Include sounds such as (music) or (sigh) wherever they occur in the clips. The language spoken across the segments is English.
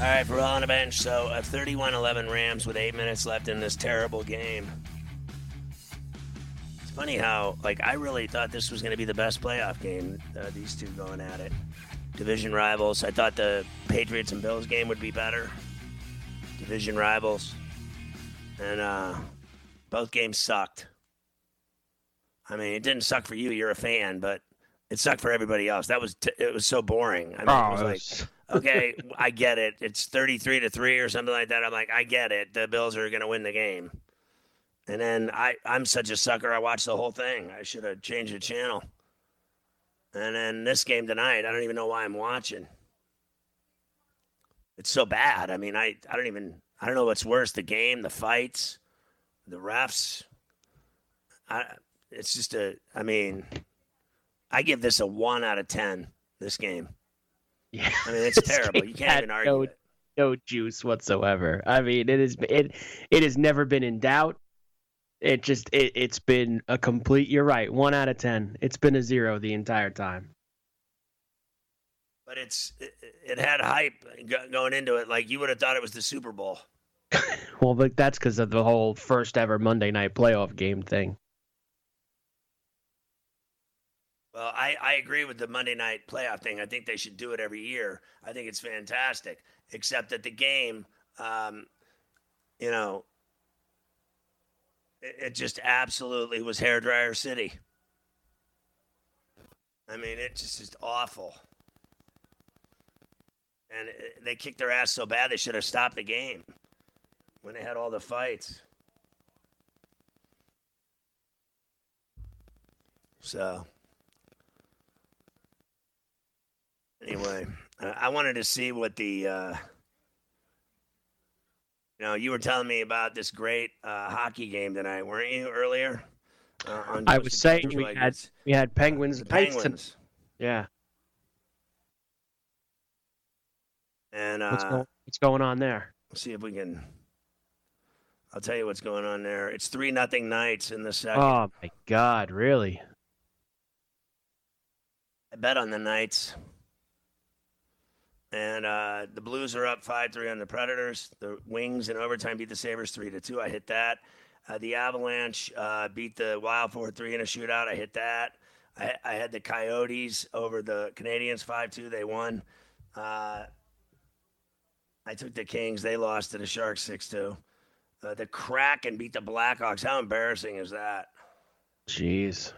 All right, Ferrall on a bench. So a 31-11 Rams with eight minutes left in this terrible game. It's funny how, like, I really thought this was going to be the best playoff game. Uh, these two going at it, division rivals. I thought the Patriots and Bills game would be better. Division rivals, and uh, both games sucked. I mean, it didn't suck for you. You're a fan, but it sucked for everybody else. That was t- it was so boring. I mean, Oh, it was like, okay, I get it. It's 33 to 3 or something like that. I'm like, I get it. The Bills are going to win the game. And then I, I'm such a sucker. I watched the whole thing. I should have changed the channel. And then this game tonight, I don't even know why I'm watching. It's so bad. I mean, I, I don't even, I don't know what's worse the game, the fights, the refs. I, it's just a, I mean, I give this a 1 out of 10, this game. Yeah. I mean, (laughs) it's terrible. You can't even argue no, it. no juice whatsoever. I mean, it is it it has never been in doubt. It just it, it's been a complete. You're right. One out of ten. It's been a zero the entire time. But it's it, it had hype going into it. Like you would have thought it was the Super Bowl. (laughs) Well, but that's because of the whole first ever Monday night playoff game thing. Well, I, I agree with the Monday night playoff thing. I think they should do it every year. I think it's fantastic. Except that the game, um, you know, it, it just absolutely was hairdryer city. I mean, it just is awful. And it, they kicked their ass so bad they should have stopped the game when they had all the fights. So. Anyway, uh, I wanted to see what the, uh, you know, you were telling me about this great uh, hockey game tonight, weren't you earlier? Uh, on I was saying we like had we had Penguins the Knights ton- Penguins, Yeah. and What's, uh, go, what's going on there? let's see if we can. I'll tell you what's going on there. It's three nothing Knights in the second. Oh my God! Really? I bet on the Knights. And uh, the Blues are up five three on the Predators. The Wings in overtime beat the Sabres three to two. I hit that. Uh, the Avalanche uh, beat the Wild four three in a shootout. I hit that. I, I had the Coyotes over the Canadiens five two. They won. Uh, I took the Kings. They lost to the Sharks six two. Uh, the Kraken beat the Blackhawks. How embarrassing is that? Jeez.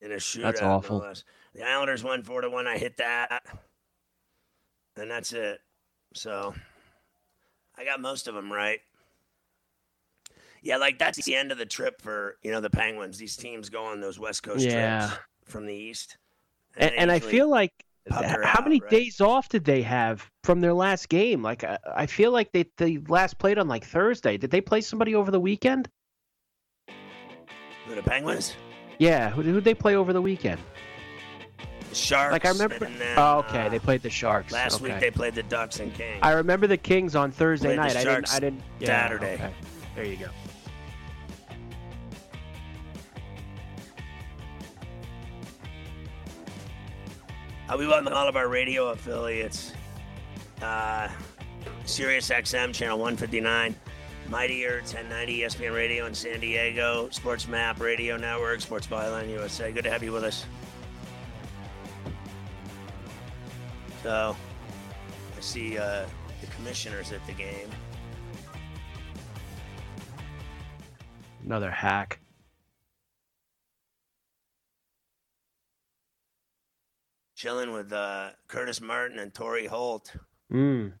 in a shootout. That's awful. The Islanders won four to one. I hit that, and that's it. So I got most of them right. Yeah, like that's the end of the trip for you know the Penguins. These teams go on those West Coast Yeah. trips from the East, And, they and I feel like how out, many right? days off did they have from their last game? Like I, I feel like they they last played on like Thursday. Did they play somebody over the weekend? Who, the Penguins, Yeah, who who they play over the weekend? The Sharks. Like I remember. then, oh, okay, uh, they played the Sharks. Last okay. week they played the Ducks and Kings. I remember the Kings on Thursday night. I didn't. I didn't. Yeah, Saturday. okay. There you go. Uh, we want all of our radio affiliates. Uh, Sirius XM channel 159, Mightier 1090 ESPN Radio in San Diego, Sports Map Radio Network, Sports Byline USA. Good to have you with us. So, I see uh, the commissioners at the game. Another hack. Chilling with uh, Curtis Martin and Torry Holt. Mm.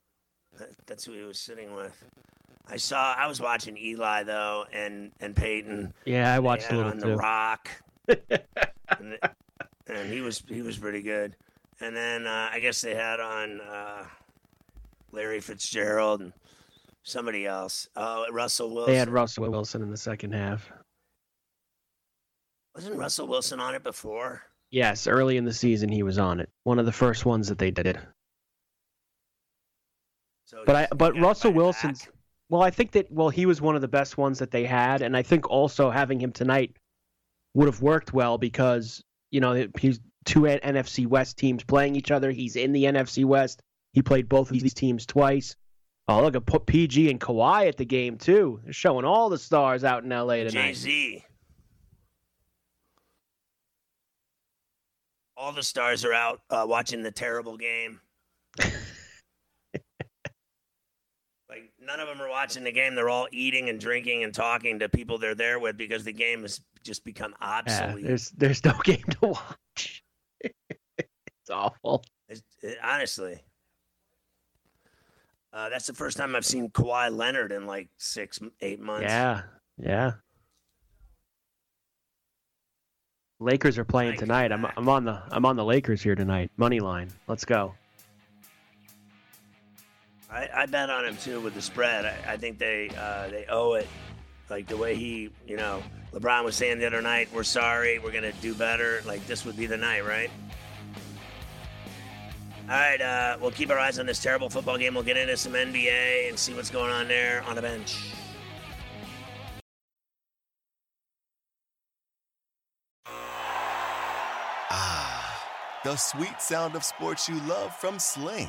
That's who he was sitting with. I saw. I was watching Eli though, and and Peyton. Yeah, I watched a little on too. The Rock, (laughs) and, and, he was he was pretty good. And then uh, I guess they had on uh, Larry Fitzgerald and somebody else. Oh, Russell Wilson. They had Russell Wilson in the second half. Wasn't Russell Wilson on it before? Yes, early in the season he was on it. One of the first ones that they did. So But I but Russell Wilson's back. well, I think that well he was one of the best ones that they had, and I think also having him tonight would have worked well because you know he's two NFC West teams playing each other. He's in the NFC West. He played both of these teams twice. Oh, look at put PG and Kawhi at the game too. They're showing all the stars out in LA tonight. Jay. Z. All the stars are out uh, watching the terrible game. (laughs) none of them are watching the game. They're all eating and drinking and talking to people they're there with because the game has just become Yeah, obsolete. there's there's no (laughs) game to watch. (laughs) it's awful. It's- it- honestly, uh, that's the first time I've seen Kawhi Leonard in like six, eight months. Yeah, yeah. Lakers are playing tonight. I'm I'm on the I'm on the Lakers here tonight. Money line. Let's go. I, I bet on him too with the spread. I, I think they uh, they owe it, like the way he, you know, LeBron was saying the other night, "We're sorry, we're gonna do better." Like this would be the night, right? All right, uh, we'll keep our eyes on this terrible football game. We'll get into some NBA and see what's going on there on the bench. Ah, the sweet sound of sports you love from Sling.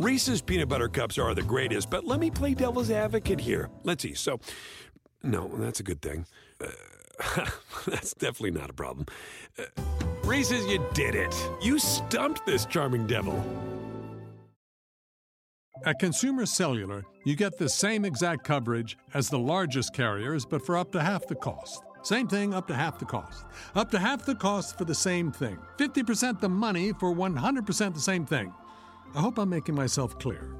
Reese's peanut butter cups are the greatest, but let me play devil's advocate here. Let's see. So, no, that's a good thing. Uh, (laughs) that's definitely not a problem. Uh, Reese's, you did it. You stumped this charming devil. At Consumer Cellular, you get the same exact coverage as the largest carriers, but for up to half the cost. Same thing, up to half the cost. Up to half the cost for the same thing. 50% the money for 100% the same thing. I hope I'm making myself clear.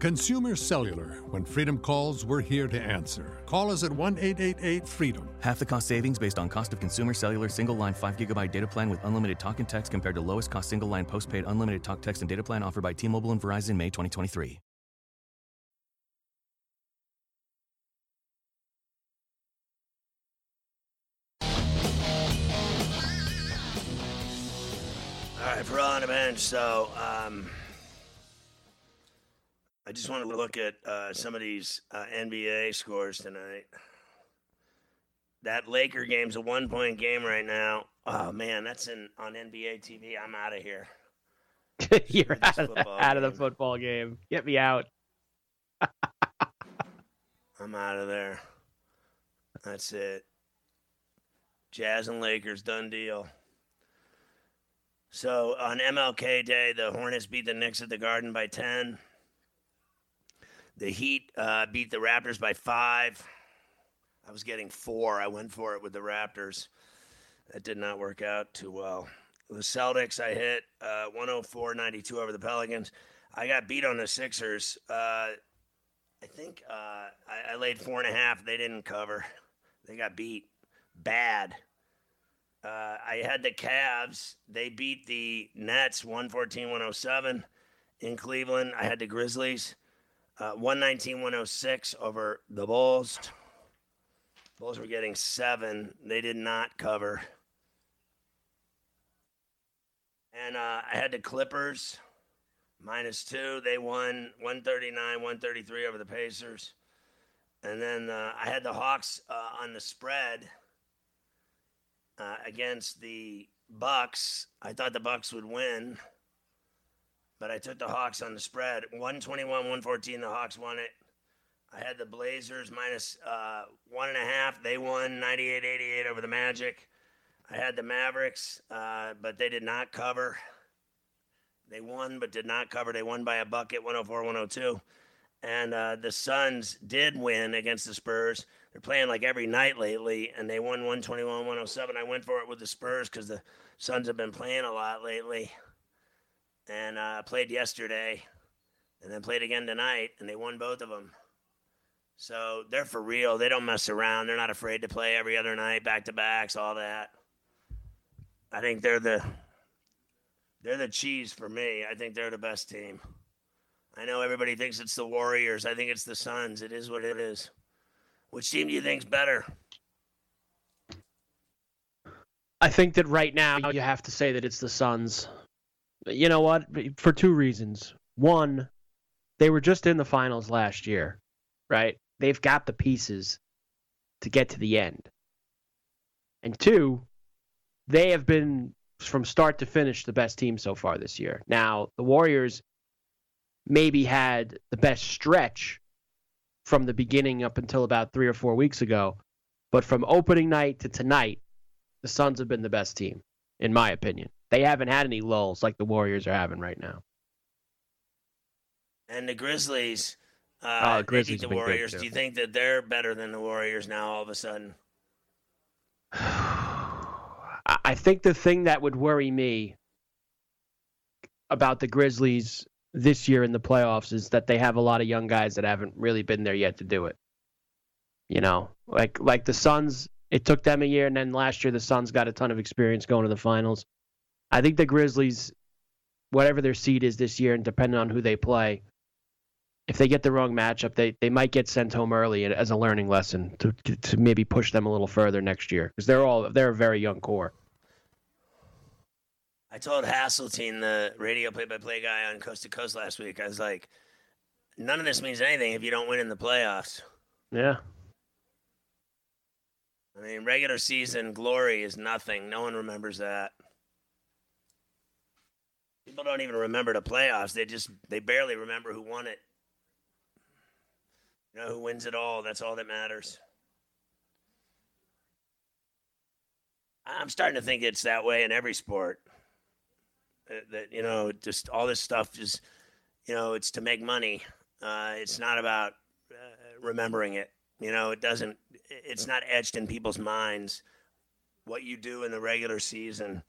Consumer Cellular. When freedom calls, we're here to answer. Call us at 1 888 freedom. Half the cost savings based on cost of consumer cellular single line 5 gigabyte data plan with unlimited talk and text compared to lowest cost single line postpaid unlimited talk, text, and data plan offered by T Mobile and Verizon May 2023. All right, Ferrall on the bench. So, um, I just want to look at uh, some of these uh, NBA scores tonight. That Laker game's a one-point game right now. Oh man, that's in on NBA TV. I'm out of here. (laughs) You're out of, the, out of the football game. Get me out. (laughs) I'm out of there. That's it. Jazz and Lakers, done deal. So on MLK Day, the Hornets beat the Knicks at the Garden by 10. The Heat uh, beat the Raptors by five. I was getting four. I went for it with the Raptors. That did not work out too well. The Celtics, I hit uh, 104.92 over the Pelicans. I got beat on the Sixers. Uh, I think uh, I, I laid four and a half. They didn't cover. They got beat bad. Uh, I had the Cavs. They beat the Nets 114 107 in Cleveland. I had the Grizzlies uh, 119 106 over the Bulls. Bulls were getting seven. They did not cover. And uh, I had the Clippers minus two. They won 139 133 over the Pacers. And then uh, I had the Hawks uh, on the spread uh, against the Bucks. I thought the Bucks would win but I took the Hawks on the spread. 121, 114. The Hawks won it. I had the Blazers minus, uh, one and a half. They won 98 88 over the Magic. I had the Mavericks, uh, but they did not cover. They won, but did not cover. They won by a bucket, 104 102. And uh, the Suns did win against the Spurs. They're playing like every night lately, and they won 121 107. I went for it with the Spurs because the Suns have been playing a lot lately. And uh, played yesterday, and then played again tonight, and they won both of them. So they're for real. They don't mess around. They're not afraid to play every other night, back to backs, all that. I think they're the they're the cheese for me. I think they're the best team. I know everybody thinks it's the Warriors. I think it's the Suns. It is what it is. Which team do you think's better? I think that right now you have to say that it's the Suns. You know what? For two reasons. One, they were just in the finals last year, right? They've got the pieces to get to the end. And two, they have been from start to finish the best team so far this year. Now, the Warriors maybe had the best stretch from the beginning up until about three or four weeks ago. But from opening night to tonight, the Suns have been the best team, in my opinion. They haven't had any lulls like the Warriors are having right now. And the Grizzlies, uh, uh Grizzlies the Warriors. Do you think that they're better than the Warriors now all of a sudden? (sighs) I think the thing that would worry me about the Grizzlies this year in the playoffs is that they have a lot of young guys that haven't really been there yet to do it. You know, like like the Suns, it took them a year, and then last year the Suns got a ton of experience going to the finals. I think the Grizzlies, whatever their seed is this year, and depending on who they play, if they get the wrong matchup, they, they might get sent home early as a learning lesson to to maybe push them a little further next year because they're all they're a very young core. I told Hasseltine, the radio play-by-play guy on Coast to Coast last week, I was like, none of this means anything if you don't win in the playoffs. Yeah. I mean, regular season glory is nothing. No one remembers that. People don't even remember the playoffs. They just they barely remember who won it. You know who wins it all. That's all that matters. I'm starting to think it's that way in every sport. That, that you know, just all this stuff is, you know, it's to make money. Uh, it's not about uh, remembering it. You know, it doesn't. It's not etched in people's minds what you do in the regular season.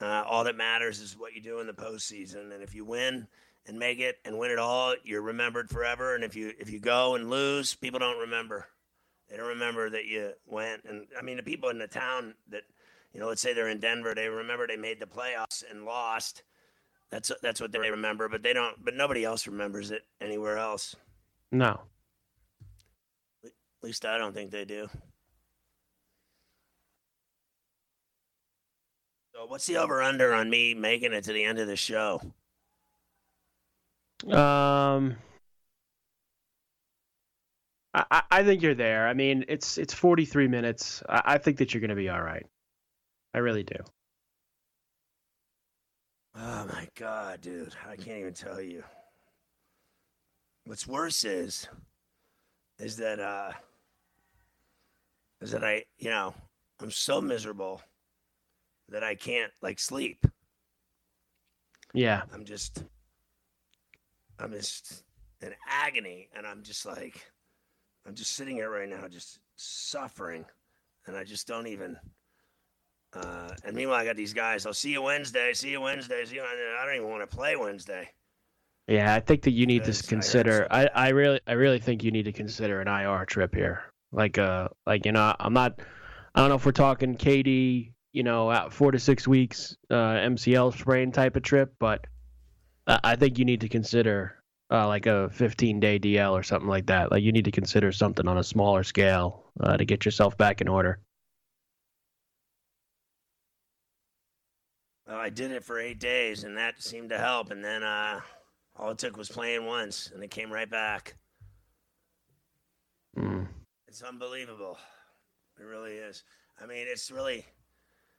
Uh, all that matters is what you do in the postseason. And if you win, and make it and win it all, you're remembered forever. And if you if you go and lose, people don't remember. They don't remember that you went. And I mean, the people in the town that you know, let's say they're in Denver, they remember they made the playoffs and lost. That's that's what they remember, but they don't. But nobody else remembers it anywhere else. No. At least I don't think they do. What's the over under on me making it to the end of the show? Um, I, I think you're there. I mean, it's it's 43 minutes. I, I think that you're going to be all right. I really do. Oh my god, dude! I can't even tell you. What's worse is, is that uh, is that I, you know, I'm so miserable that I can't like sleep. Yeah. I'm just I'm just in agony, and I'm just like, I'm just sitting here right now, just suffering, and I just don't even. Uh, and meanwhile, I got these guys. I'll see you Wednesday. See you Wednesday. See you. I don't even want to play Wednesday. Yeah, I think that you need to consider. I, I really, I really think you need to consider an IR trip here. Like, uh, like you know, I'm not. I don't know if we're talking KD, you know, out four to six weeks, uh, MCL sprain type of trip, but I think you need to consider uh, like a 15 day DL or something like that. Like you need to consider something on a smaller scale uh, to get yourself back in order. Well, I did it for eight days, and that seemed to help. And then uh, all it took was playing once, and it came right back. Mm. It's unbelievable. It really is. I mean, it's really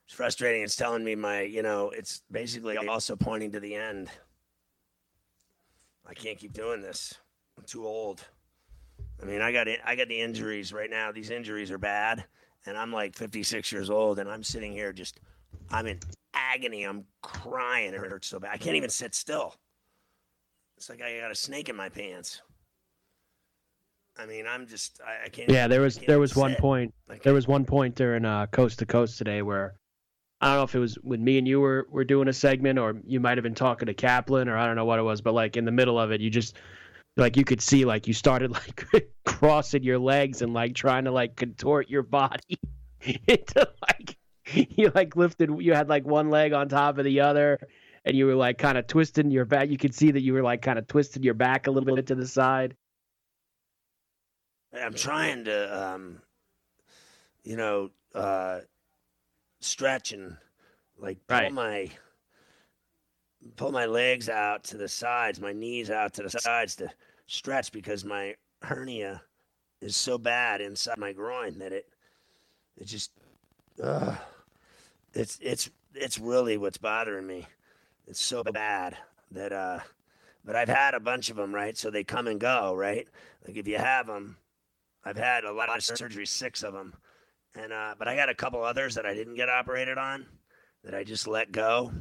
it's frustrating. It's telling me my, you know, it's basically also pointing to the end. I can't keep doing this. I'm too old. I mean, I got it. I got the injuries right now. These injuries are bad, and I'm like 56 years old, and I'm sitting here just, I'm in agony. I'm crying. It hurts so bad. I can't even sit still. It's like I got a snake in my pants. I mean, I'm just, I, I can't. Yeah, there was there was one point there was one point during uh, Coast to Coast today where I don't know if it was when me and you were, were doing a segment or you might have been talking to Kaplan or I don't know what it was, but like in the middle of it, you just like you could see like you started (laughs) like crossing your legs and like trying to like contort your body (laughs) into like you like lifted you had like one leg on top of the other and you were like kind of twisting your back. You could see that you were like kind of twisting your back a little bit to the side. I'm trying to, um, you know, uh, stretch and like pull Right. my pull my legs out to the sides, my knees out to the sides to stretch because my hernia is so bad inside my groin that it it just uh, it's it's it's really what's bothering me. It's so bad that uh but I've had a bunch of them, right? So they come and go, right? Like if you have them, I've had a lot of surgeries, six of them, and uh, but I got a couple others that I didn't get operated on, that I just let go,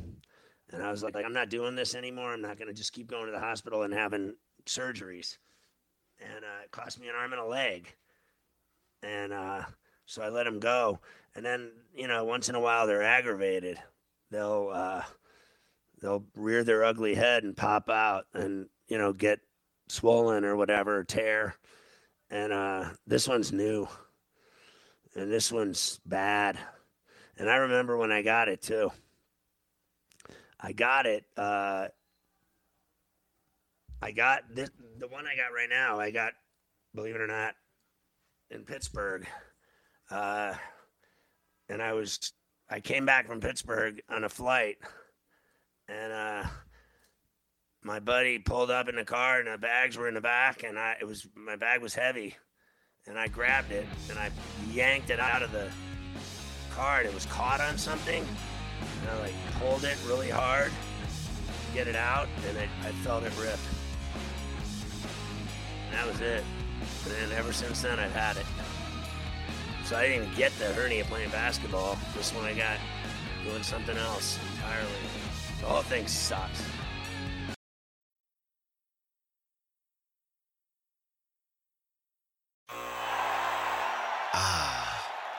and I was like, I'm not doing this anymore. I'm not going to just keep going to the hospital and having surgeries, and uh, it cost me an arm and a leg, and uh, so I let them go, and then you know once in a while they're aggravated, they'll uh, they'll rear their ugly head and pop out, and you know get swollen or whatever, tear. And uh, this one's new, and this one's bad. And I remember when I got it too. I got it. Uh, I got this, the one I got right now. I got, believe it or not, in Pittsburgh. Uh, and I was, I came back from Pittsburgh on a flight, and uh, my buddy pulled up in the car and the bags were in the back and I it was my bag was heavy and I grabbed it and I yanked it out of the car and it was caught on something and I like pulled it really hard to get it out and I, I felt it rip. And that was it. And then ever since then I've had it. So I didn't even get the hernia playing basketball. This one I got doing something else entirely. The whole thing sucks.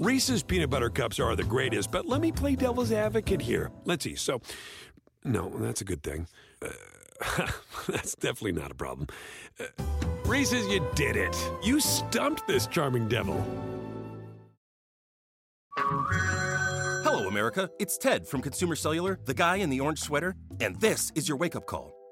Reese's peanut butter cups are the greatest, but let me play devil's advocate here. Let's see. So, no, that's a good thing. Uh, (laughs) that's definitely not a problem. Uh, Reese's, you did it. You stumped this charming devil. Hello, America. It's Ted from Consumer Cellular, the guy in the orange sweater, and this is your wake up call.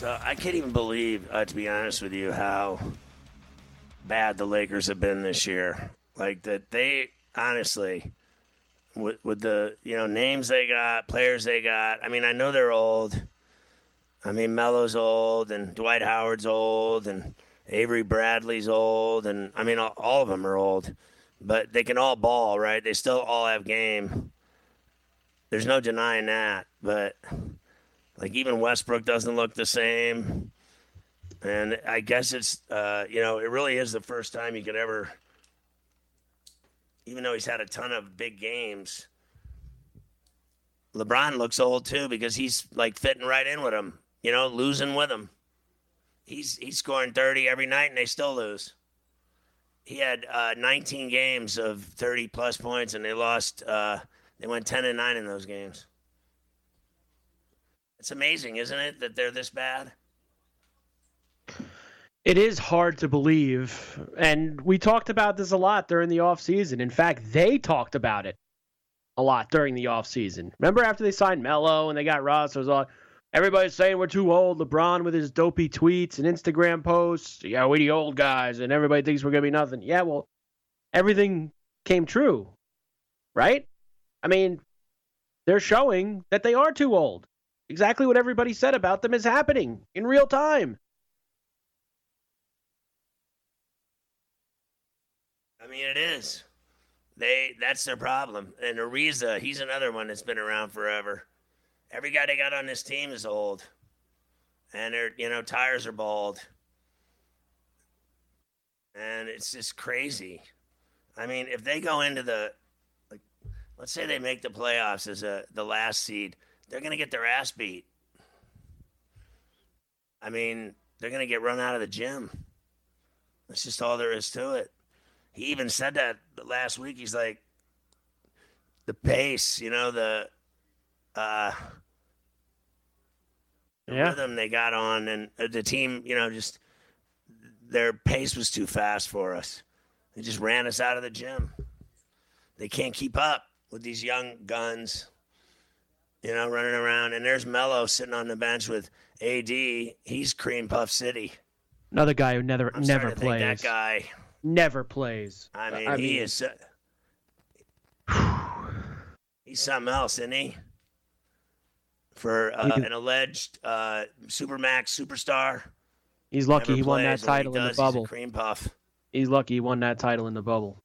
So I can't even believe, uh, to be honest with you, how bad the Lakers have been this year. Like that, they honestly, with, with the you know names they got, players they got. I mean, I know they're old. I mean, Melo's old, and Dwight Howard's old, and Avery Bradley's old, and I mean, all, all of them are old. But they can all ball, right? They still all have game. There's no denying that. But like even Westbrook doesn't look the same. And I guess it's uh, you know, it really is the first time you could ever even though he's had a ton of big games. LeBron looks old too because he's like fitting right in with him, you know, losing with him. He's he's scoring 30 every night and they still lose. He had uh, 19 games of 30 plus points and they lost uh, they went 10 and 9 in those games. It's amazing, isn't it, that they're this bad? It is hard to believe. And we talked about this a lot during the offseason. In fact, they talked about it a lot during the offseason. Remember after they signed Melo and they got Russ, it was all everybody's saying we're too old. LeBron with his dopey tweets and Instagram posts. Yeah, we're the old guys and everybody thinks we're gonna be nothing. Yeah, well, everything came true. Right? I mean, they're showing that they are too old. Exactly what everybody said about them is happening in real time. I mean, it is. They that's their problem. And Ariza, he's another one that's been around forever. Every guy they got on this team is old, and their you know tires are bald, and it's just crazy. I mean, if they go into the like, let's say they make the playoffs as a the last seed, they're gonna get their ass beat. I mean, they're gonna get run out of the gym. That's just all there is to it he even said that last week. He's like, the pace, you know, the uh, yeah. rhythm they got on, and uh, the team, you know, just their pace was too fast for us. They just ran us out of the gym. They can't keep up with these young guns, you know, running around. And there's Melo sitting on the bench with AD. He's cream puff city. Another guy who never I'm never starting to think plays. That guy. Never plays. I mean, he is. Uh, (sighs) he's something else, isn't he? For uh, an alleged uh, supermax superstar. He's lucky he won that plays, he title in the does, he's bubble. cream puff. He's lucky he won that title in the bubble.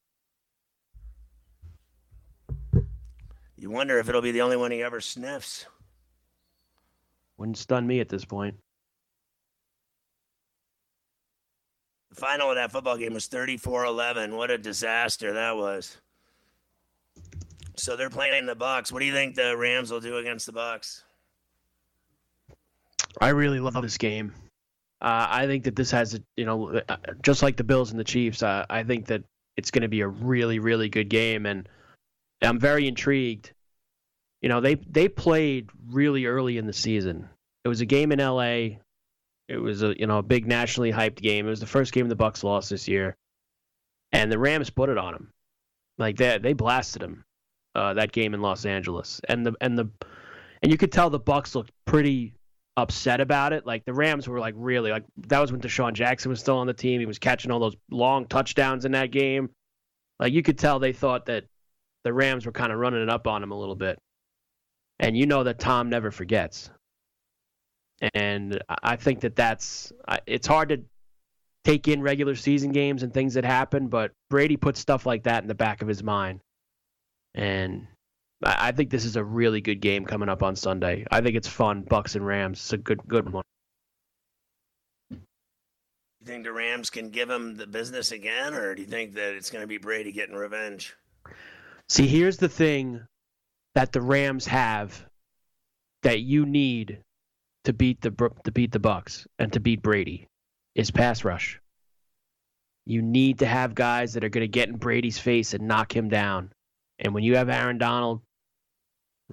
You wonder if it'll be the only one he ever sniffs. Wouldn't stun me at this point. The final of that football game was 34-11. What a disaster that was. So they're playing the Bucs. What do you think the Rams will do against the Bucs? I really love this game. Uh, I think that this has, you know, uh, just like the Bills and the Chiefs. Uh, I think that it's going to be a really, really good game, and I'm very intrigued. You know, they they played really early in the season. It was a game in L.A. It was a you know a big nationally hyped game. It was the first game the Bucs lost this year, and the Rams put it on them. Like they they blasted them uh, that game in Los Angeles, and the and the and you could tell the Bucs looked pretty upset about it. Like the Rams were like really like that was when DeSean Jackson was still on the team. He was catching all those long touchdowns in that game. Like you could tell they thought that the Rams were kind of running it up on him a little bit. And you know that Tom never forgets. And I think that that's it's hard to take in regular season games and things that happen, but Brady puts stuff like that in the back of his mind. And I I think this is a really good game coming up on Sunday. I think it's fun, Bucs and Rams. It's a good good one. You think the Rams can give him the business again, or do you think that it's going to be Brady getting revenge? See, here's the thing that the Rams have that you need to beat the to beat the Bucs and to beat Brady is pass rush. You need to have guys that are going to get in Brady's face and knock him down. And when you have Aaron Donald,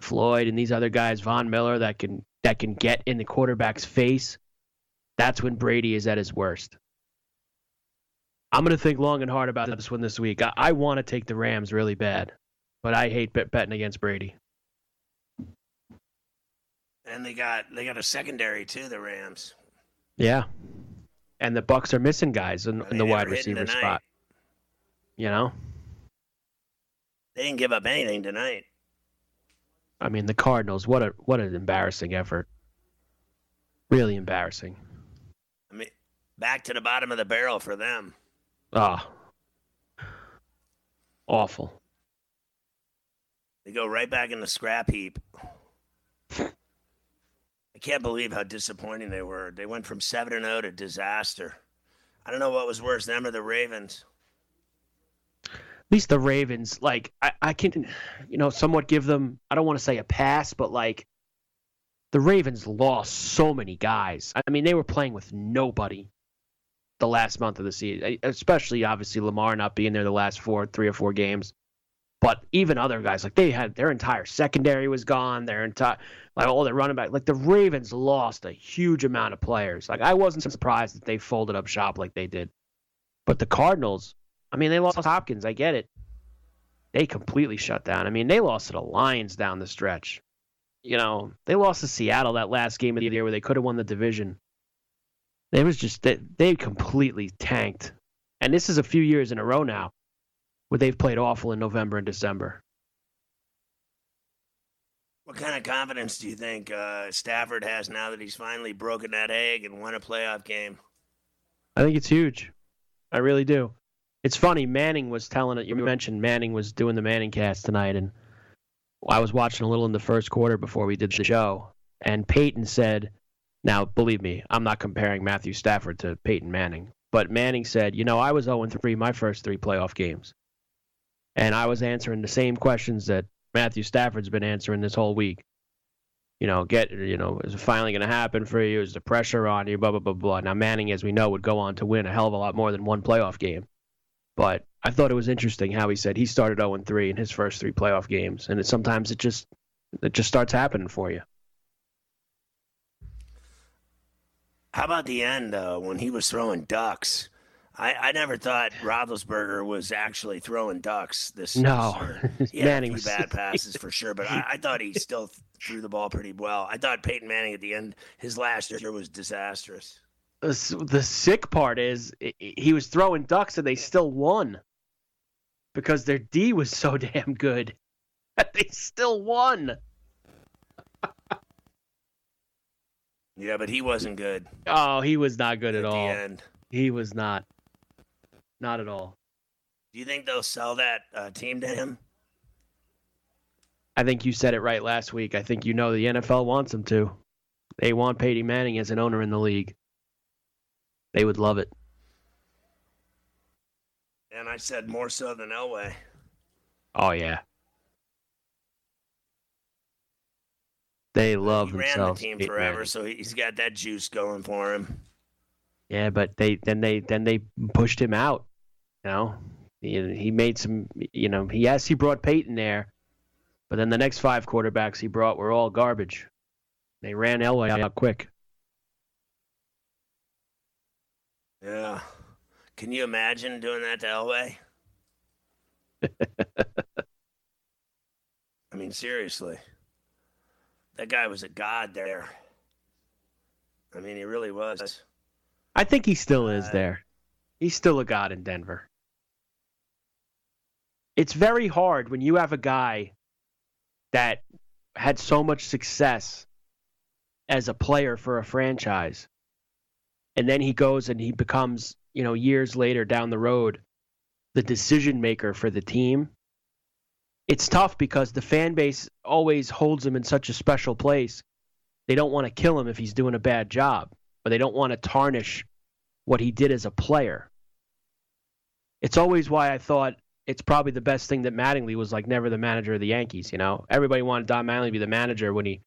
Floyd, and these other guys, Von Miller, that can that can get in the quarterback's face, that's when Brady is at his worst. I'm going to think long and hard about this one this week. I, I want to take the Rams really bad, but I hate bet, betting against Brady. And they got they got a secondary too, the Rams. Yeah, and the Bucs are missing guys in, in the wide receiver tonight. spot. You know, They didn't give up anything tonight. I mean the Cardinals. What a what an embarrassing effort. Really embarrassing. I mean, back to the bottom of the barrel for them. Ah, awful. They go right back in the scrap heap. I can't believe how disappointing they were. They went from 7 and 0 to disaster. I don't know what was worse, them or the Ravens. At least the Ravens, like I, I can, you know, somewhat give them. I don't want to say a pass, but like the Ravens lost so many guys. I mean, they were playing with nobody the last month of the season, especially obviously Lamar not being there the last four, three or four games. But even other guys, like they had their entire secondary was gone, their entire like all their running back. Like the Ravens lost a huge amount of players. Like I wasn't surprised that they folded up shop like they did. But the Cardinals, I mean, they lost Hopkins. I get it. They completely shut down. I mean, they lost to the Lions down the stretch. You know, they lost to Seattle that last game of the year where they could have won the division. It was just that they completely tanked. And this is a few years in a row now where they've played awful in November and December. What kind of confidence do you think uh, Stafford has now that he's finally broken that egg and won a playoff game? I think it's huge. I really do. It's funny. Manning was telling it. You mentioned Manning was doing the Manning cast tonight, and I was watching a little in the first quarter before we did the show. And Peyton said, "Now, believe me, I'm not comparing Matthew Stafford to Peyton Manning, but Manning said, you know, I was 0 3 my first three playoff games and I was answering the same questions that Matthew Stafford's been answering this whole week. You know, get you know, is it finally going to happen for you? Is the pressure on you? Blah blah blah blah. Now Manning, as we know, would go on to win a hell of a lot more than one playoff game. But I thought it was interesting how he said he started 0 3 in his first three playoff games, and it, sometimes it just it just starts happening for you. How about the end uh, when he was throwing ducks? I, I never thought Roethlisberger was actually throwing ducks this No, this (laughs) year. He had a Manning's- bad (laughs) passes for sure, but I, I thought he still threw the ball pretty well. I thought Peyton Manning at the end, his last year was disastrous. The sick part is he was throwing ducks and they still won because their D was so (laughs) damn good. That they still won. Yeah, but he wasn't good Oh, he was not good at at the all. end. He was not. Not at all. Do you think they'll sell that uh, team to him? I think you said it right last week. I think you know the NFL wants him to. They want Peyton Manning as an owner in the league. They would love it. And I said more so than Elway. Oh yeah. They love he ran the themselves. team Peyton forever, Manning. so he's got that juice going for him. Yeah, but they then they then they pushed him out. You know, he, he made some. You know, he yes he brought Peyton there, but then the next five quarterbacks he brought were all garbage. They ran Elway out quick. Yeah. Can you imagine doing that to Elway? (laughs) I mean, seriously. That guy was a god there. I mean, he really was. I think he still is Uh, there. He's still a god in Denver. It's very hard when you have a guy that had so much success as a player for a franchise, and then he goes and he becomes, you know, years later down the road, the decision maker for the team. It's tough because the fan base always holds him in such a special place. They don't want to kill him if he's doing a bad job or they don't want to tarnish what he did as a player. It's always why I thought it's probably the best thing that Mattingly was like never the manager of the Yankees. You know, everybody wanted Don Mattingly to be the manager when he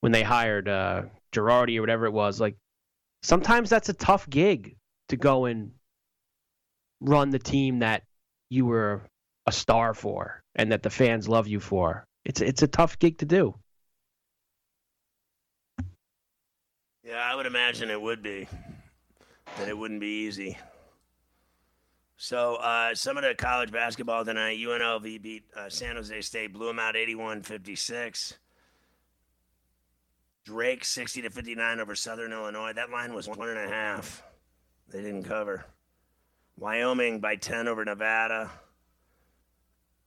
when they hired uh, Girardi or whatever it was. Like sometimes that's a tough gig to go and run the team that you were a star for and that the fans love you for. It's it's a tough gig to do. Yeah, I would imagine it would be. That it wouldn't be easy. So, uh, some of the college basketball tonight, UNLV beat uh, San Jose State, blew them out 81 56. Drake 60 to 59 over Southern Illinois. That line was one and a half. They didn't cover. Wyoming by 10 over Nevada.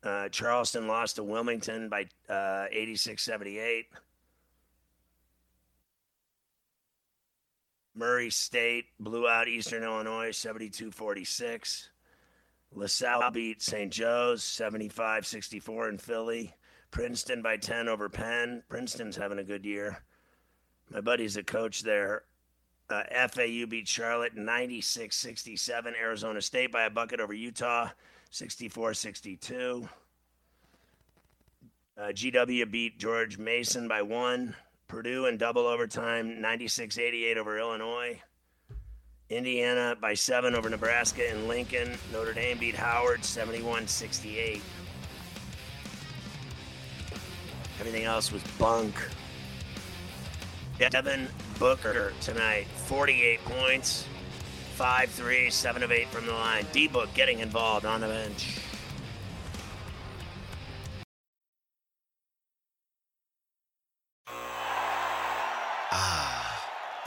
Uh, Charleston lost to Wilmington by uh, 86 78. Murray State blew out Eastern Illinois 72 46. LaSalle beat St. Joe's 75 64 in Philly. Princeton by 10 over Penn. Princeton's having a good year. My buddy's a coach there. Uh, FAU beat Charlotte 96 67. Arizona State by a bucket over Utah 64 62. Uh, GW beat George Mason by one. Purdue in double overtime 96 88 over Illinois. Indiana by seven over Nebraska in Lincoln. Notre Dame beat Howard 71 68. Everything else was bunk. Devin Booker tonight, 48 points, 5 3, 7 of 8 from the line. D Book getting involved on the bench.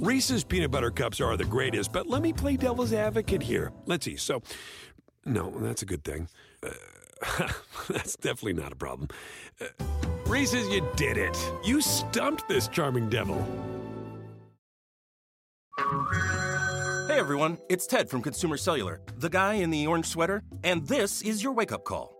Reese's peanut butter cups are the greatest, but let me play devil's advocate here. Let's see. So, no, that's a good thing. Uh, (laughs) that's definitely not a problem. Uh, Reese's, you did it. You stumped this charming devil. Hey everyone, it's Ted from Consumer Cellular, the guy in the orange sweater, and this is your wake up call.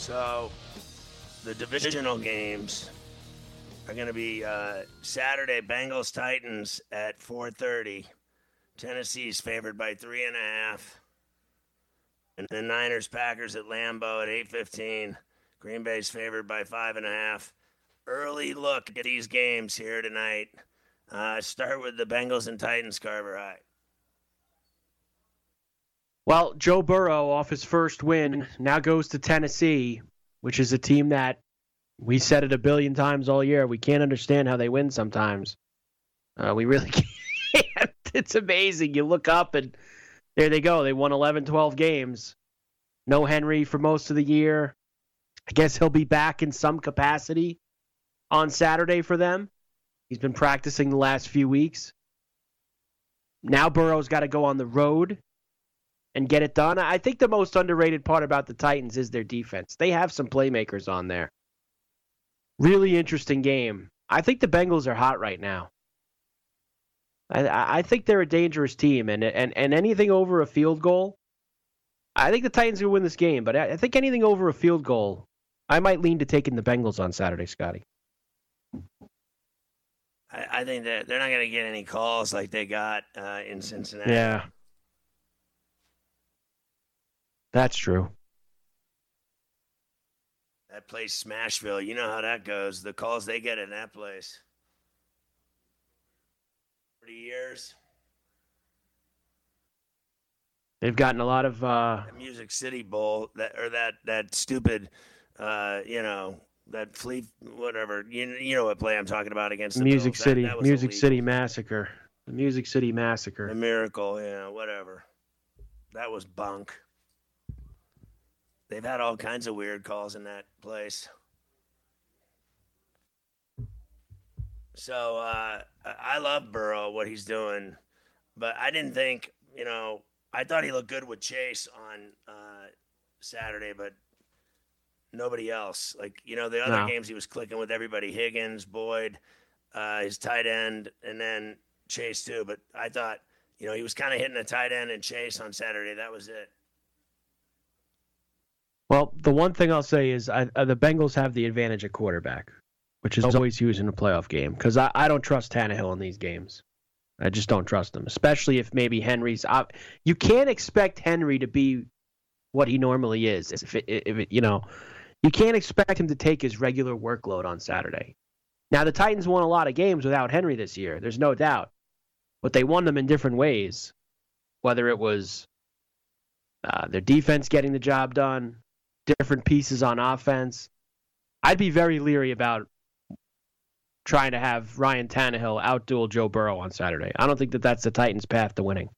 So, the divisional games are going to be uh, Saturday Bengals Titans at 4:30. Tennessee's favored by three and a half, and the Niners Packers at Lambeau at 8:15. Green Bay's favored by five and a half. Early look at these games here tonight. Uh, start with the Bengals and Titans, Carver High. Well, Joe Burrow, off his first win, now goes to Tennessee, which is a team that we said it a billion times all year. We can't understand how they win sometimes. Uh, we really (laughs) can't. it's amazing. You look up and there they go. They won 11, 12 games. No Henry for most of the year. I guess he'll be back in some capacity on Saturday for them. He's been practicing the last few weeks. Now Burrow's got to go on the road and get it done. I think the most underrated part about the Titans is their defense. They have some playmakers on there. Really interesting game. I think the Bengals are hot right now. I, I think they're a dangerous team, and and and anything over a field goal, I think the Titans will win this game. But I, I think anything over a field goal, I might lean to taking the Bengals on Saturday, Scotty. I, I think that they're not going to get any calls like they got uh, in Cincinnati. Yeah, that's true. That place, Smashville, you know how that goes. The calls they get in that place. 40 years. They've gotten a lot of uh, Music City Bowl, that or that that stupid, uh, you know, that flea, whatever. You, you know what play I'm talking about against the Music Bills. City, that was Music illegal. City Massacre, the Music City Massacre. A miracle, yeah, whatever. That was bunk. They've had all kinds of weird calls in that place. So uh, I- love Burrow, what he's doing, but I didn't think, you know, I thought he looked good with Chase on uh, Saturday, but nobody else. Like, you know, the other No. games he was clicking with everybody Higgins, Boyd, uh, his tight end, and then Chase too. But I thought, you know, he was kind of hitting a tight end and Chase on Saturday. That was it. Well, the one thing I'll say is I, uh, the Bengals have the advantage at quarterback, which is always used in a playoff game because I, I don't trust Tannehill in these games. I just don't trust him, especially if maybe Henry's. Uh, you can't expect Henry to be what he normally is. If it, if it, you know, You can't expect him to take his regular workload on Saturday. Now, the Titans won a lot of games without Henry this year, there's no doubt. But they won them in different ways, whether it was uh, their defense getting the job done, different pieces on offense. I'd be very leery about trying to have Ryan Tannehill outduel Joe Burrow on Saturday. I don't think that that's the Titans' path to winning.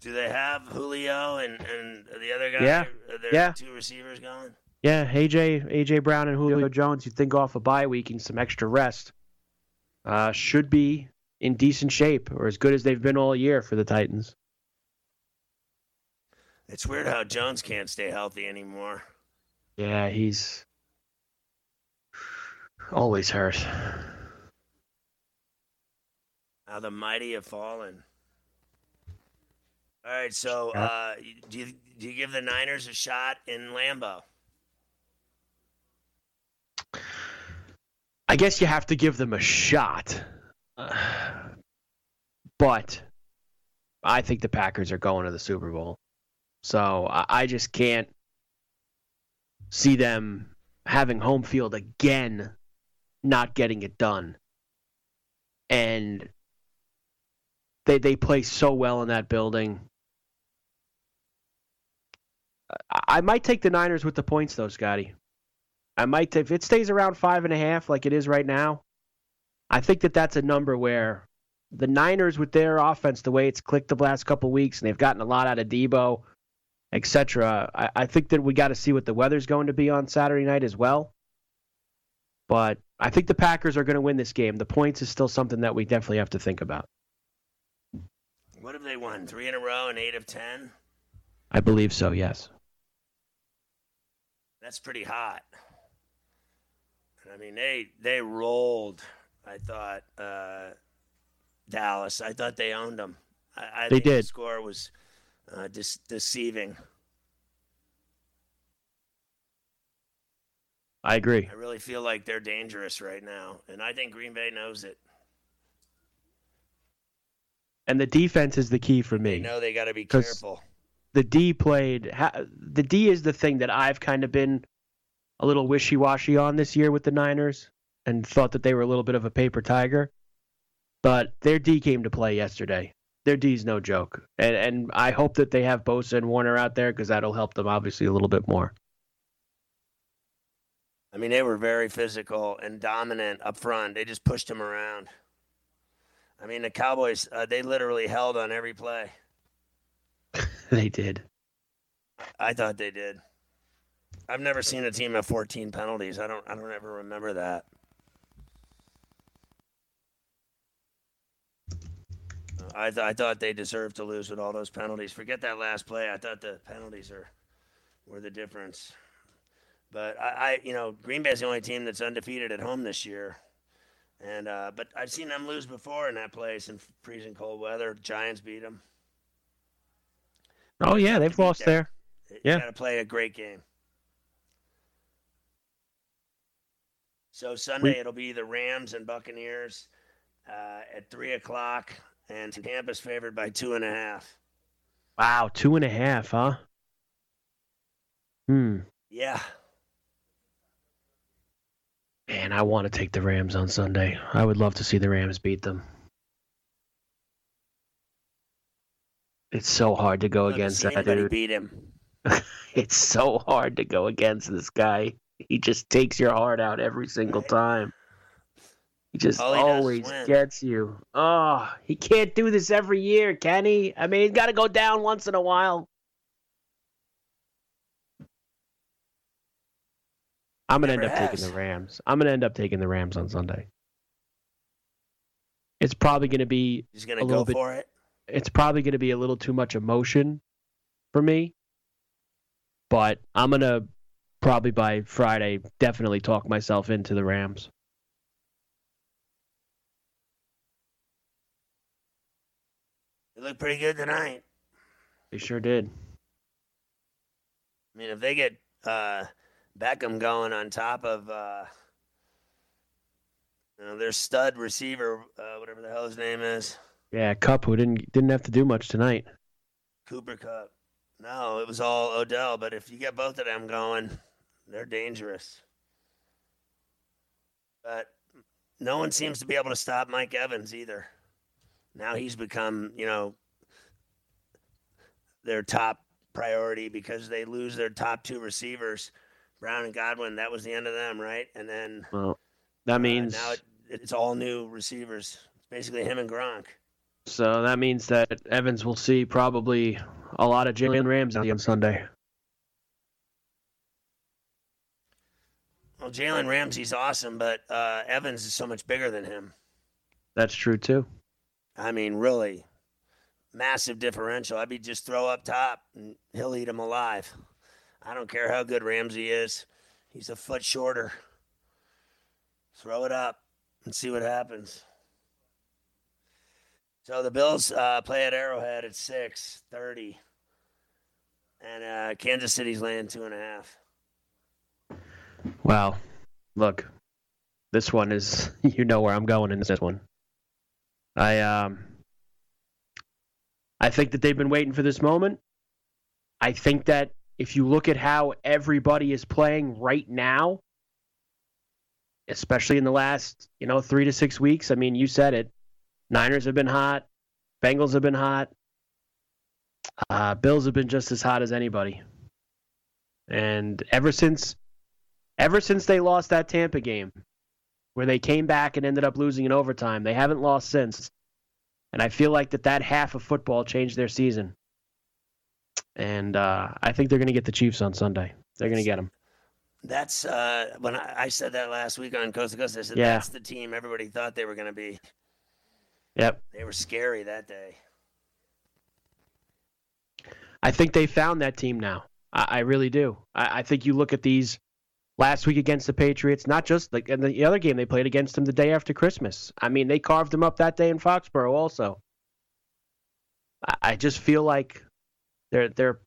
Do they have Julio and, and the other guy? Yeah. Are there Yeah. two receivers going? Yeah, AJ AJ Brown and Julio Jones. You think off a bye week and some extra rest, uh, should be in decent shape or as good as they've been all year for the Titans. It's weird how Jones can't stay healthy anymore. Yeah, he's always hurt. How the mighty have fallen. All right, so uh, do you do you give the Niners a shot in Lambeau? I guess you have to give them a shot. (sighs) But I think the Packers are going to the Super Bowl. So I, just can't see them having home field again, not getting it done. And they they play so well in that building. I, I might take the Niners with the points though, Scotty. I might if it stays around five and a half like it is right now. I think that that's a number where the Niners with their offense, the way it's clicked the last couple weeks, and they've gotten a lot out of Deebo, etc. I, I think that we got to see what the weather's going to be on Saturday night as well. But I think the Packers are going to win this game. The points is still something that we definitely have to think about. What have they won? Three in a row and eight of ten. I believe so. Yes. That's pretty hot. I mean, they they rolled. I thought uh, Dallas. I thought they owned them. I, I They think The did. score was uh, dis- deceiving. I agree. I really feel like they're dangerous right now, and I think Green Bay knows it. And the defense is the key for me. They know they got to be careful. the D played. The D is the thing that I've kind of been a little wishy washy on this year with the Niners, and thought that they were a little bit of a paper tiger. But their D came to play yesterday. Their D's no joke, and and I hope that they have Bosa and Warner out there because that'll help them obviously a little bit more. I mean, they were very physical and dominant up front. They just pushed him around. I mean, the Cowboys, uh, they literally held on every play. (laughs) they did. I thought they did. I've never seen a team have 14 penalties. I don't. I don't ever remember that. I, th- I thought they deserved to lose with all those penalties. Forget that last play. I thought the penalties are were the difference. But I, I you know, Green Bay's the only team that's undefeated at home this year. And uh, but I've seen them lose before in that place in freezing cold weather. Giants beat them. Oh yeah, they've lost there. You Yeah. got to play a great game. So Sunday We- it'll be the Rams and Buccaneers uh, at three o'clock, and Tampa's favored by two and a half. Wow, two and a half, huh? Hmm. Yeah, Man, I want to take the Rams on Sunday. I would love to see the Rams beat them. It's so hard to go to against see that dude. beat him. (laughs) It's so hard to go against this guy. He just takes your heart out every single Right. time. He just he always gets you. Oh, he can't do this every year, can he? I mean, he's got to go down once in a while. I'm gonna end up taking the Rams. I'm gonna end up taking the Rams on Sunday. It's probably gonna be He's gonna go bit- for it. it's probably going to be a little too much emotion for me. But I'm going to probably by Friday definitely talk myself into the Rams. They look pretty good tonight. They sure did. I mean, if they get uh, Beckham going on top of uh, you know, their stud receiver, uh, whatever the hell his name is, Yeah, Kupp who didn't didn't have to do much tonight. Cooper Kupp. No, it was all Odell. But if you get both of them going, they're dangerous. But no one seems to be able to stop Mike Evans either. Now he's become, you know, their top priority because they lose their top two receivers, Brown and Godwin. That was the end of them, right? And then well, that means uh, now it, it's all new receivers. It's basically him and Gronk. So that means that Evans will see probably a lot of Jalen Ramsey on Sunday. Well, Jalen Ramsey's awesome, but uh, Evans is so much bigger than him. That's true too. I mean, really, massive differential. I'd be just throw up top and he'll eat him alive. I don't care how good Ramsey is. He's a foot shorter. Throw it up and see what happens. So the Bills uh, play at Arrowhead at six thirty, and uh, Kansas City's laying two and a half. Wow, look, this one is (laughs) you know where I'm going in this one. I um I think that they've been waiting for this moment. I think that if you look at how everybody is playing right now, especially in the last, you know, 3 to 6 weeks, I mean, you said it. Niners have been hot, Bengals have been hot. Uh, Bills have been just as hot as anybody. And ever since ever since they lost that Tampa game, where they came back and ended up losing in overtime, they haven't lost since. And I feel like that that half of football changed their season. And uh, I think they're going to get the Chiefs on Sunday. They're going to get them. That's uh, when I, I, said that last week on Coast to Coast. I said yeah. that's the team everybody thought they were going to be. Yep. They were scary that day. I think they found that team now. I, I really do. I, I think you look at these last week against the Patriots, not just like in the other game they played against them the day after Christmas. I mean, they carved them up that day in Foxborough also. I just feel like they're they're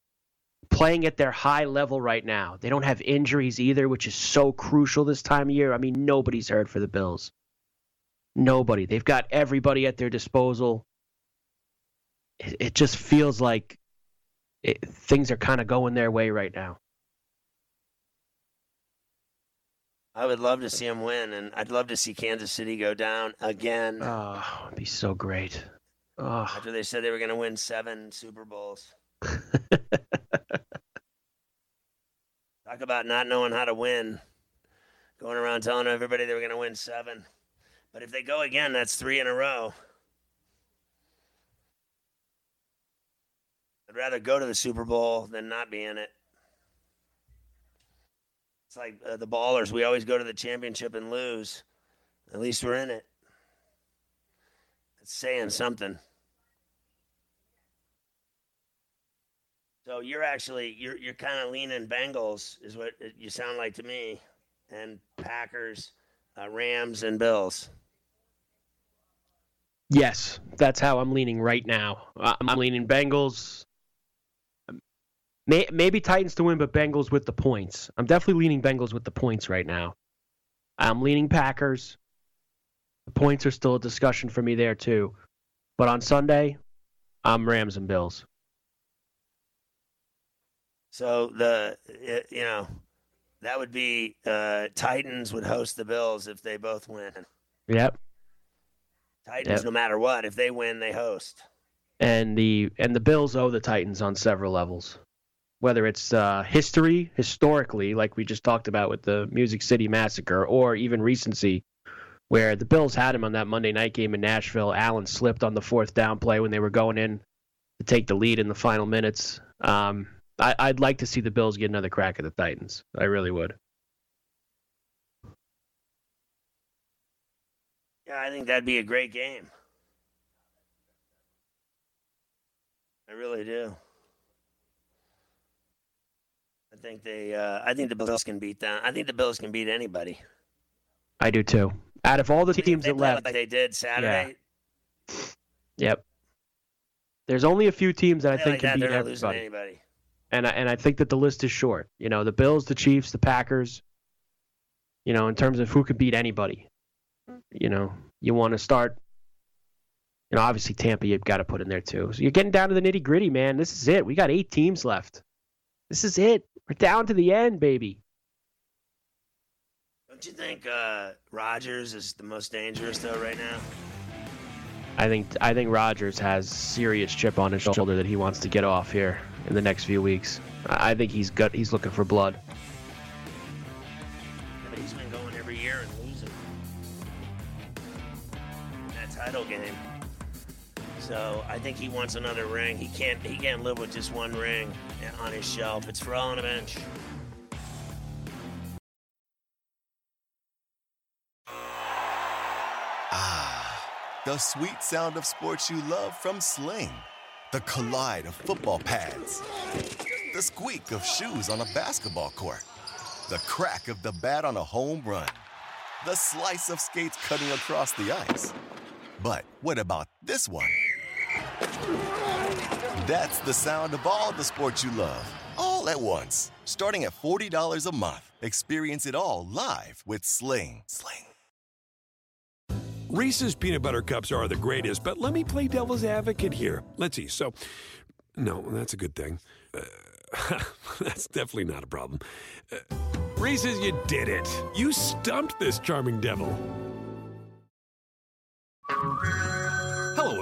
playing at their high level right now. They don't have injuries either, which is so crucial this time of year. I mean, nobody's hurt for the Bills. Nobody. They've got everybody at their disposal. It, it just feels like it, things are kind of going their way right now. I would love to see him win, and I'd love to see Kansas City go down again. Oh, it'd be so great. Oh. After they said they were going to win seven Super Bowls. (laughs) Talk about not knowing how to win. Going around telling everybody they were going to win seven. But if they go again, that's three in a row. I'd rather go to the Super Bowl than not be in it. It's like uh, the ballers. We always go to the championship and lose. At least we're in it. It's saying something. So you're actually you're you're kind of leaning Bengals is what you sound like to me, and Packers, uh, Rams, and Bills. Yes, that's how I'm leaning right now. I'm leaning Bengals, May, maybe Titans to win, but Bengals with the points. I'm definitely leaning Bengals with the points right now. I'm leaning Packers. The points are still a discussion for me there too. But on Sunday, I'm Rams and Bills. So the you know that would be uh, Titans would host the Bills if they both win. Yep. Titans, yep. no matter what, if they win, they host. And the and the Bills owe the Titans on several levels whether it's uh, history, historically, like we just talked about with the Music City Massacre, or even recency, where the Bills had him on that Monday night game in Nashville. Allen slipped on the fourth down play when they were going in to take the lead in the final minutes. Um, I, would like to see the Bills get another crack at the Titans. I really would. Yeah, I think that'd be a great game. I really do. I think they. Uh, I think the Bills can beat them. I think the Bills can beat anybody. I do too. Out of all the teams that left, like they did Saturday. Yeah. Yep. There's only a few teams that I think like can that, beat everybody. Anybody. And I, and I think that the list is short. You know, the Bills, the Chiefs, the Packers. You know, in terms of who could beat anybody. You know, you want to start you know, obviously Tampa you've got to put in there too. So you're getting down to the nitty gritty, man. This is it. We got eight teams left. This is it. We're down to the end, baby. Don't you think uh, Rodgers is the most dangerous though right now? I think I think Rodgers has serious chip on his shoulder that he wants to get off here in the next few weeks. I think he's got he's looking for blood. So I think he wants another ring. He can't he can't live with just one ring on his shelf. It's for all on the bench. Ah, the sweet sound of sports you love from Sling. The collide of football pads. The squeak of shoes on a basketball court. The crack of the bat on a home run. The slice of skates cutting across the ice. But what about this one? That's the sound of all the sports you love, all at once. Starting at $40 a month. Experience it all live with Sling. Sling. Reese's peanut butter cups are the greatest, but let me play devil's advocate here. Let's see. So, no, that's a good thing. Uh, (laughs) that's definitely not a problem. Uh, Reese's, you did it. You stumped this charming devil.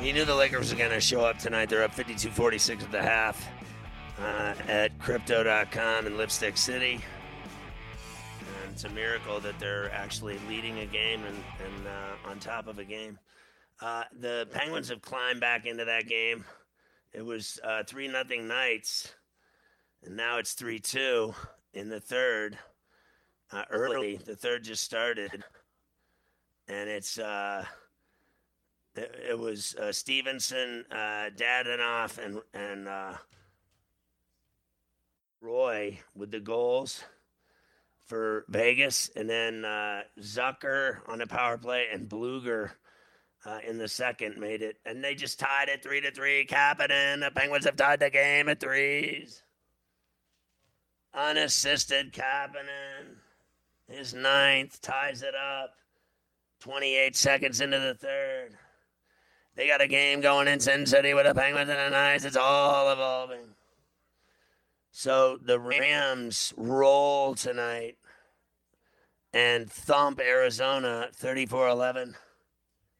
You knew the Lakers were going to show up tonight. They're up 52 46 at the half uh, at crypto.com in Lipstick City. And it's a miracle that they're actually leading a game and, and uh, on top of a game. Uh, the Penguins have climbed back into that game. It was uh, 3 nothing Knights, and now it's 3 2 in the third. Uh, early, the third just started. And it's. It, was uh, Stephenson, uh, Dadonov, and and uh, Roy with the goals for Vegas, and then uh, Zucker on the power play and Blueger uh, in the second made it, and they just tied it three to three. Kapanen, the Penguins have tied the game at threes. Unassisted Kapanen, his ninth ties it up. 28 seconds into the third. They got a game going in Sin City with the Penguins and the Knights. It's all evolving. So the Rams roll tonight and thump Arizona 34 11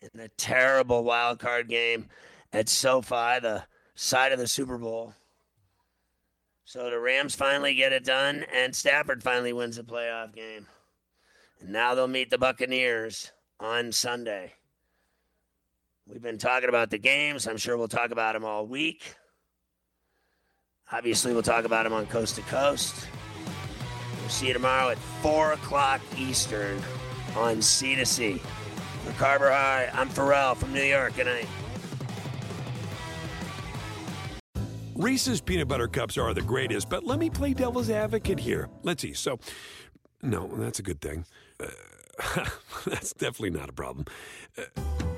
in a terrible wild card game at SoFi, the side of the Super Bowl. So the Rams finally get it done, and Stafford finally wins the playoff game. And now they'll meet the Buccaneers on Sunday. We've been talking about the games. I'm sure we'll talk about them all week. Obviously, we'll talk about them on Coast to Coast. We'll see you tomorrow at 4 o'clock Eastern on C to C. For Carver High, I'm Ferrall from New York. Good night. Reese's peanut butter cups are the greatest, but let me play devil's advocate here. Let's see. So, no, that's a good thing. Uh, (laughs) that's definitely not a problem. Uh,